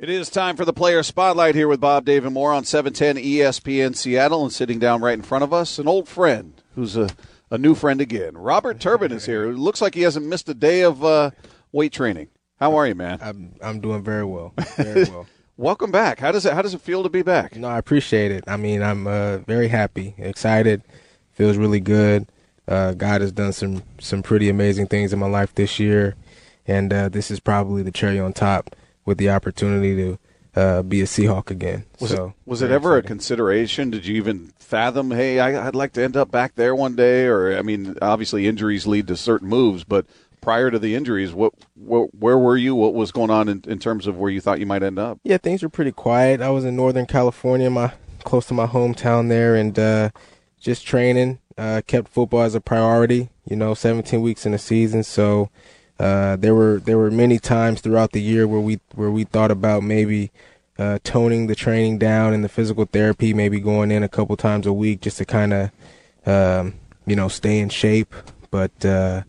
It is time for the player spotlight here with Bob David Moore on 710 ESPN Seattle, and sitting down right in front of us, an old friend who's a, a new friend again. Robert Turbin is here. It looks like he hasn't missed a day of uh, weight training. How are you, man? I'm I'm doing very well. Very well. Welcome back. How does it How does it feel to be back? No, I appreciate it. I mean, I'm uh, very happy, excited. Feels really good. Uh, God has done some some pretty amazing things in my life this year, and uh, this is probably the cherry on top with the opportunity to uh, be a Seahawk again. Was so it, was it ever exciting. a consideration? Did you even fathom, hey, I, would like to end up back there one day? Or I mean, obviously injuries lead to certain moves, but prior to the injuries, what, what where were you? What was going on in, in terms of where you thought you might end up? Yeah, things were pretty quiet. I was in Northern California, my close to my hometown there, and uh, just training. Uh, kept football as a priority. You know, 17 weeks in a season, so uh, there were there were many times throughout the year where we where we thought about maybe uh, toning the training down and the physical therapy, maybe going in a couple times a week just to kind of um, you know stay in shape. But uh,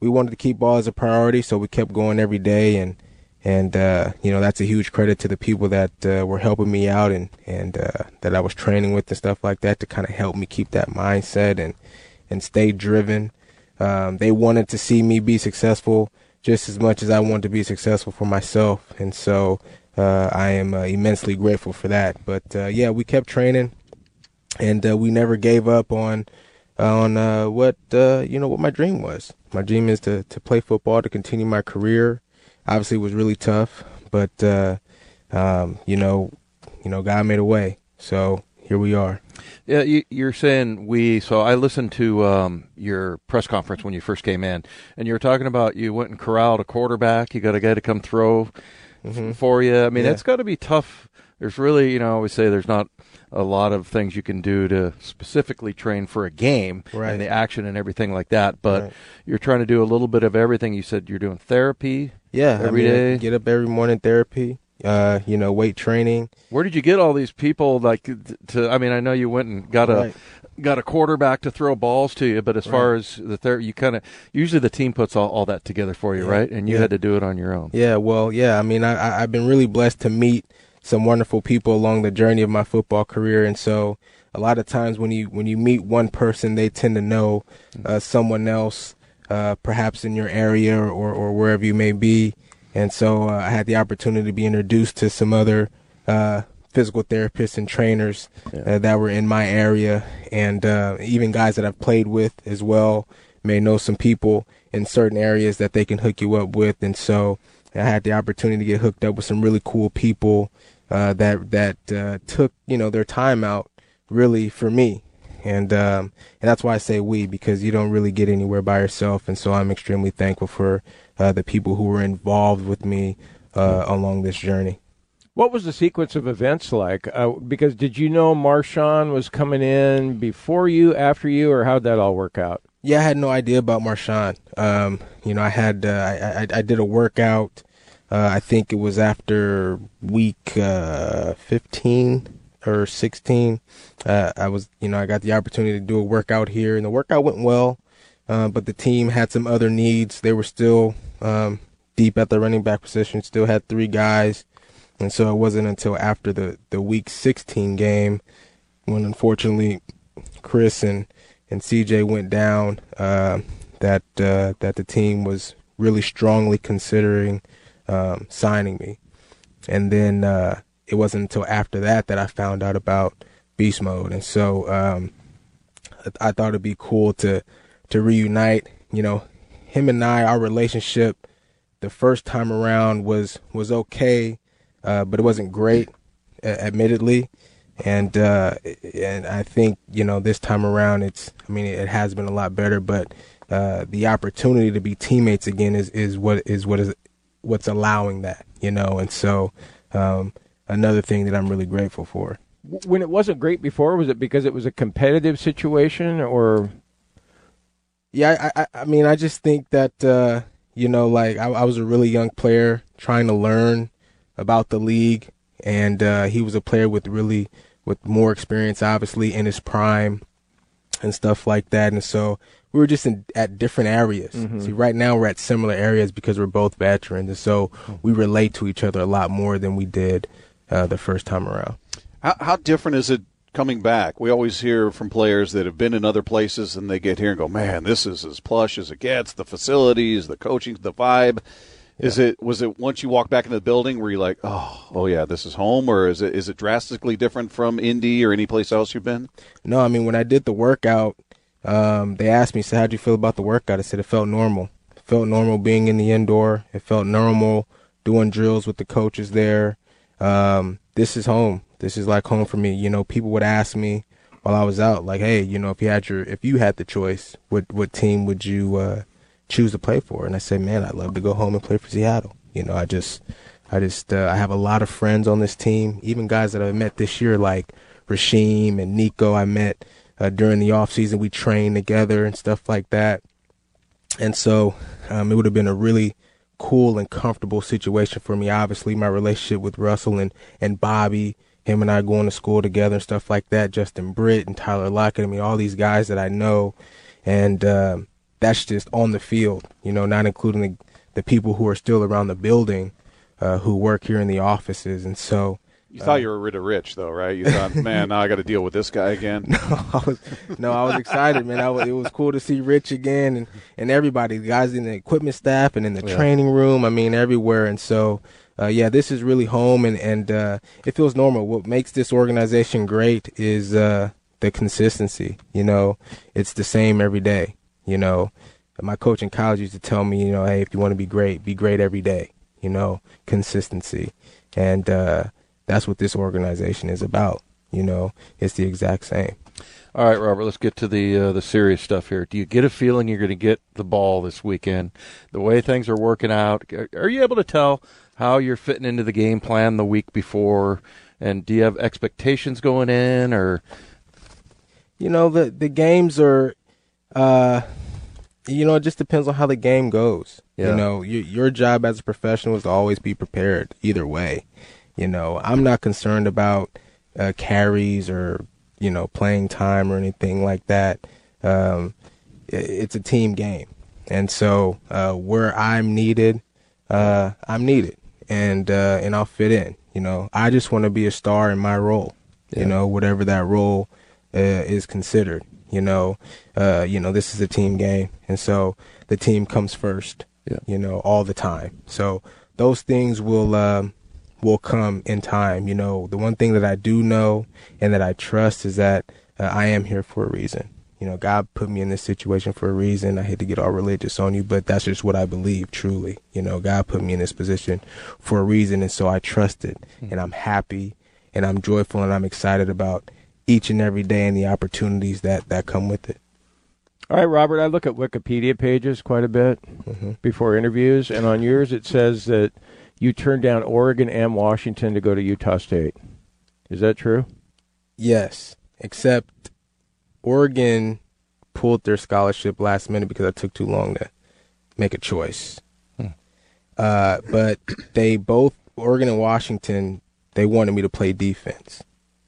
we wanted to keep ball as a priority, so we kept going every day, and and uh, you know that's a huge credit to the people that uh, were helping me out and and that I was training with and stuff like that to kind of help me keep that mindset and and stay driven. Um, they wanted to see me be successful just as much as I wanted to be successful for myself, and so uh, I am uh, immensely grateful for that. But uh, yeah, we kept training, and uh, we never gave up on on uh, what uh, you know what my dream was. My dream is to to play football, to continue my career. Obviously, it was really tough, but um, you know, you know, God made a way. So here we are. Yeah, you, are saying we. So I listened to um, your press conference when you first came in, and you were talking about you went and corralled a quarterback. You got a guy to come throw mm-hmm. for you. I mean, yeah. it's got to be tough. There's really, you know, I always say there's not a lot of things you can do to specifically train for a game right. and the action and everything like that. But right. you're trying to do a little bit of everything. You said you're doing therapy. Yeah, every I mean, day. Get up every morning, therapy uh, you know, weight training. Where did you get all these people? Like, to I mean, I know you went and got a got a quarterback to throw balls to you, but as right. far as the ther- you kind of usually the team puts all, all that together for you, yeah. right? And you yeah. had to do it on your own. Yeah, well, yeah. I mean, I I've been really blessed to meet some wonderful people along the journey of my football career, and so a lot of times when you when you meet one person, they tend to know uh, someone else, uh, perhaps in your area or, or wherever you may be. And so uh, I had the opportunity to be introduced to some other uh, physical therapists and trainers yeah. uh, that were in my area, and uh, even guys that I've played with as well may know some people in certain areas that they can hook you up with. And so I had the opportunity to get hooked up with some really cool people uh, that that uh, took you know their time out really for me and um, and that's why I say we because you don't really get anywhere by yourself, and so I'm extremely thankful for uh, the people who were involved with me uh, along this journey. What was the sequence of events like? Uh, because did you know Marshawn was coming in before you, after you, or how'd that all work out? Yeah, I had no idea about Marshawn. Um, you know, I had uh, I, I, I did a workout. Uh, I think it was after week uh, 15 or 16. Uh, I was, you know, I got the opportunity to do a workout here, and the workout went well. Uh, but the team had some other needs. They were still um, deep at the running back position, still had three guys. And so it wasn't until after the, the week 16 game when unfortunately Chris and, and CJ went down uh, that uh, that the team was really strongly considering um, signing me. And then uh, it wasn't until after that that I found out about Beast Mode. And so um, I thought it'd be cool to to reunite. You know, him and I, our relationship, the first time around was was okay, uh, but it wasn't great, admittedly. And uh, and I think you know this time around, it's I mean it has been a lot better, but uh, the opportunity to be teammates again is is what is what is what's allowing that, you know. And so um, another thing that I'm really grateful for. When it wasn't great before, was it because it was a competitive situation, or yeah, I, I, I mean, I just think that, uh, you know, like I, I, was a really young player trying to learn about the league, and uh, he was a player with really with more experience, obviously in his prime, and stuff like that. And so we were just in, at different areas. See, right now we're at similar areas because we're both veterans, and so we relate to each other a lot more than we did uh, the first time around. How, how different is it coming back? We always hear from players that have been in other places and they get here and go, "Man, this is as plush as it gets. The facilities, the coaching, the vibe." Is it was it once you walk back into the building were you're like, "Oh, oh yeah, this is home," or is it is it drastically different from Indy or any place else you've been? No, I mean when I did the workout, um, they asked me, "So how'd you feel about the workout?" I said it felt normal. It felt normal being in the indoor. It felt normal doing drills with the coaches there. Um, this is home. This is like home for me. You know, people would ask me while I was out, like, "Hey, you know, if you had your if you had the choice, what what team would you uh, choose to play for?" And I said, "Man, I'd love to go home and play for Seattle." You know, I just I just uh, I have a lot of friends on this team, even guys that I met this year, like Rasheem and Nico. I met uh, during the off season. We trained together and stuff like that. And so um, it would have been a really cool and comfortable situation for me. Obviously, my relationship with Russell and, and Bobby, him and I going to school together and stuff like that. Justin Britt and Tyler Lockett. I mean, all these guys that I know. And um, that's just on the field, you know, not including the, the people who are still around the building uh, who work here in the offices. And so You thought you were rid of Rich, though, right? You thought, "Man, now I got to deal with this guy again." I was no, I was excited, man. I was, it was cool to see Rich again and, and everybody, the guys in the equipment staff and in the training room. I mean, everywhere. And so, uh, yeah, this is really home and and uh, it feels normal. What makes this organization great is uh, the consistency. You know, it's the same every day. You know, my coach in college used to tell me, you know, hey, if you want to be great, be great every day. You know, consistency, and uh, that's what this organization is about. You know, it's the exact same. All right, Robert. Let's get to the uh, the serious stuff here. Do you get a feeling you're going to get the ball this weekend? The way things are working out, are you able to tell how you're fitting into the game plan the week before? And do you have expectations going in, or you know the the games are uh you know it just depends on how the game goes Yeah. you know your your job as a professional is to always be prepared either way you know i'm not concerned about uh carries or you know playing time or anything like that um i- it's a team game and so uh where i'm needed uh i'm needed and uh and i'll fit in you know i just want to be a star in my role you know whatever that role uh, is considered. You know, uh, you know this is a team game, and so the team comes first. Yeah. You know, all the time. So those things will um, will come in time. You know, the one thing that I do know and that I trust is that uh, I am here for a reason. You know, God put me in this situation for a reason. I hate to get all religious on you, but that's just what I believe truly. You know, God put me in this position for a reason, and so I trust it, and I'm happy, and I'm joyful, and I'm excited about each and every day and the opportunities that that come with it. All right, Robert, I look at Wikipedia pages quite a bit before interviews, and on yours it says that you turned down Oregon and Washington to go to Utah State. Is that true? Yes, except Oregon pulled their scholarship last minute because I took too long to make a choice. Uh, but they both Oregon and Washington they wanted me to play defense,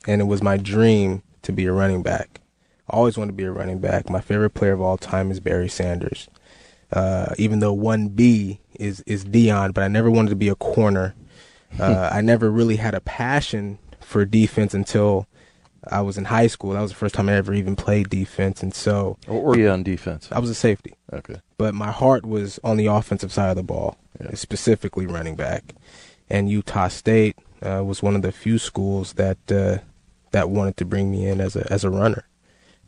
and it was my dream to be a running back. I always wanted to be a running back. My favorite player of all time is Barry Sanders. Uh, even though one B is is Deion, but I never wanted to be a corner. Uh, I never really had a passion for defense until I was in high school. That was the first time I ever even played defense, and so what were you on defense? I was a safety. Okay. But my heart was on the offensive side of the ball, Yeah. specifically running back. And Utah State uh, was one of the few schools that uh, that wanted to bring me in as a as a runner,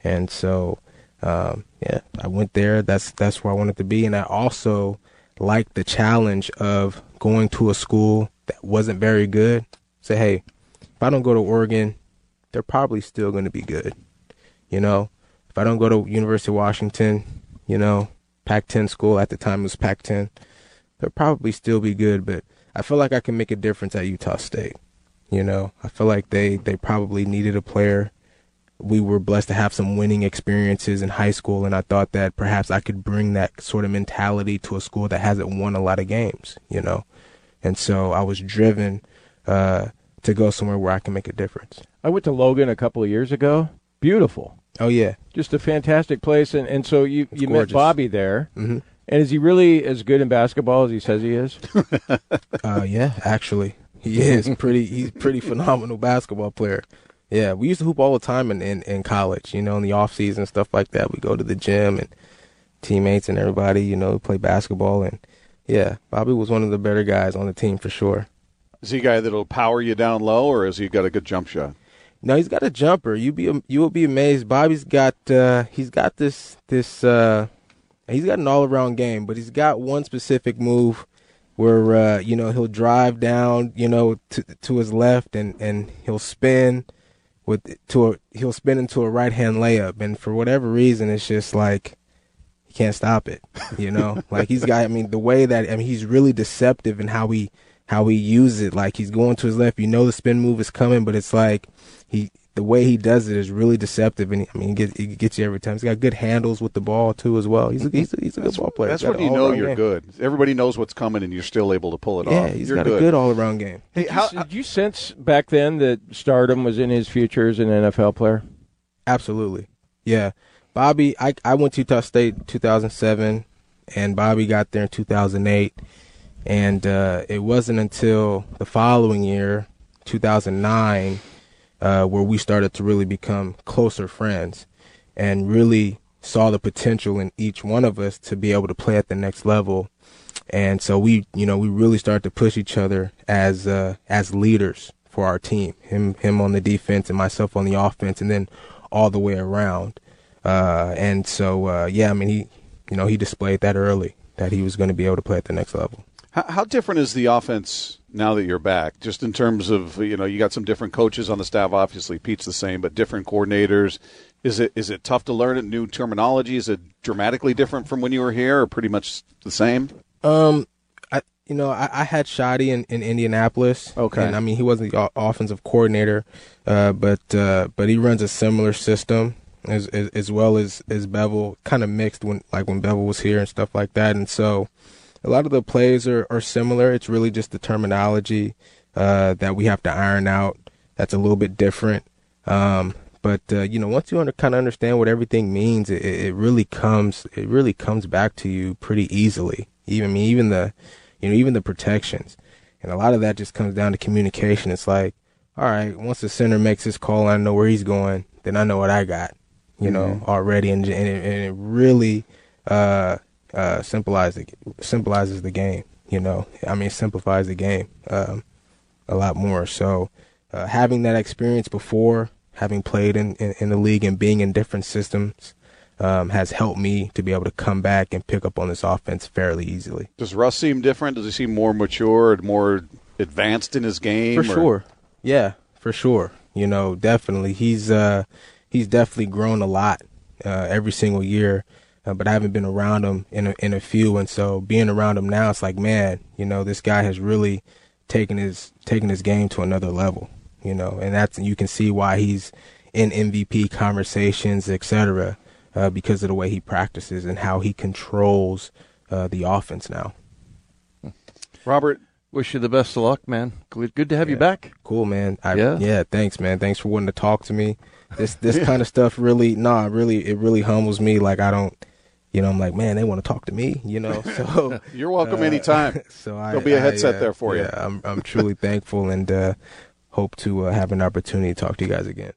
and so um, yeah, I went there. That's that's where I wanted to be, and I also liked the challenge of going to a school that wasn't very good. Say, hey, if I don't go to Oregon, they're probably still going to be good. You know, if I don't go to University of Washington, you know, Pac-10 school at the time was Pac-10, they'll probably still be good. But I feel like I can make a difference at Utah State. You know, I feel like they they probably needed a player. We were blessed to have some winning experiences in high school, and I thought that perhaps I could bring that sort of mentality to a school that hasn't won a lot of games. You know, and so I was driven uh, to go somewhere where I can make a difference. I went to Logan a couple of years ago. Beautiful. Oh yeah, Just a fantastic place, and, and so you you met. Bobby there. hmm And is he really as good in basketball as he says he is? Uh, yeah, actually, he is pretty. He's pretty phenomenal basketball player. Yeah, we used to hoop all the time in, in, in college. You know, in the off season stuff like that. We go to the gym and teammates and everybody. You know, play basketball and yeah, Bobby was one of the better guys on the team for sure. Is he a guy that'll power you down low, or has he got a good jump shot? No, he's got a jumper. You be you will be amazed. Bobby's got uh, he's got this this uh, he's got an all around game, but he's got one specific move where uh, you know he'll drive down you know to to his left and and he'll spin with to a he'll spin into a right hand layup, and for whatever reason, it's just like he can't stop it. You know, like he's got. I mean, the way that I mean, he's really deceptive in how he how he uses it. Like he's going to his left, you know, the spin move is coming, but it's like he the way he does it is really deceptive, and he, I mean, he gets, he gets you every time. He's got good handles with the ball too, as well. He's a, he's a, he's a good ball player. That's He's when you know you're game. good. Everybody knows what's coming, and you're still able to pull it Yeah, off. he's you're got a good all around game. Hey, Did, how, you, did you sense back then that stardom was in his future as an NFL player? Absolutely. Yeah. Bobby, I, I went to Utah State in 2007, and Bobby got there in 2008. And uh, it wasn't until the following year, 2009, uh, where we started to really become closer friends and really saw the potential in each one of us to be able to play at the next level. And so we, you know, we really started to push each other as uh, as leaders for our team. Him him on the defense and myself on the offense, and then all the way around. Uh, and so uh, yeah, I mean he, you know, he displayed that early that he was going to be able to play at the next level. How, how different is the offense now that you're back? Just in terms of you know, you got some different coaches on the staff. Obviously, Pete's the same, but different coordinators. Is it is it tough to learn it? New terminology? Is it dramatically different from when you were here, or pretty much the same? Um, I you know I, I had Schotty in, in Indianapolis. Okay. and I mean he wasn't the offensive coordinator, uh, but uh, but he runs a similar system as as, as well as as Bevell, kind of mixed when like when Bevell was here and stuff like that. And so a lot of the plays are are similar. It's really just the terminology uh, that we have to iron out. That's a little bit different. Um, but uh, you know, once you under, kind of understand what everything means, it, it really comes it really comes back to you pretty easily. Even I mean, even the you know even the protections, and a lot of that just comes down to communication. It's like, all right, once the center makes his call, I know where he's going, then I know what I got, you know, already, and, and, it, and it really uh, uh, simplifies simplifies the game. You know, I mean, simplifies the game um, a lot more. So uh, having that experience before, having played in, in, in the league and being in different systems, um, has helped me to be able to come back and pick up on this offense fairly easily. Does Russ seem different? Does he seem more mature, and more advanced in his game? For or- sure. Yeah, for sure. You know, definitely. He's uh he's definitely grown a lot uh every single year. Uh, but I haven't been around him in a, in a few and so being around him now it's like, man, you know, this guy has really taken his taken his game to another level, you know. And that's you can see why he's in MVP conversations, etc. Uh, because of the way he practices and how he controls uh, the offense now. Robert, Wish you the best of luck, man. Good, good to have you back. Cool, man. I, Yeah? yeah. Thanks, man. Thanks for wanting to talk to me. This this kind of stuff really, nah, really, it really humbles me. Like I don't, you know, I'm like, man, they want to talk to me, you know. So you're welcome uh, anytime. So I, There'll be a headset uh, there for you. yeah, I'm I'm truly thankful and uh, hope to uh, have an opportunity to talk to you guys again.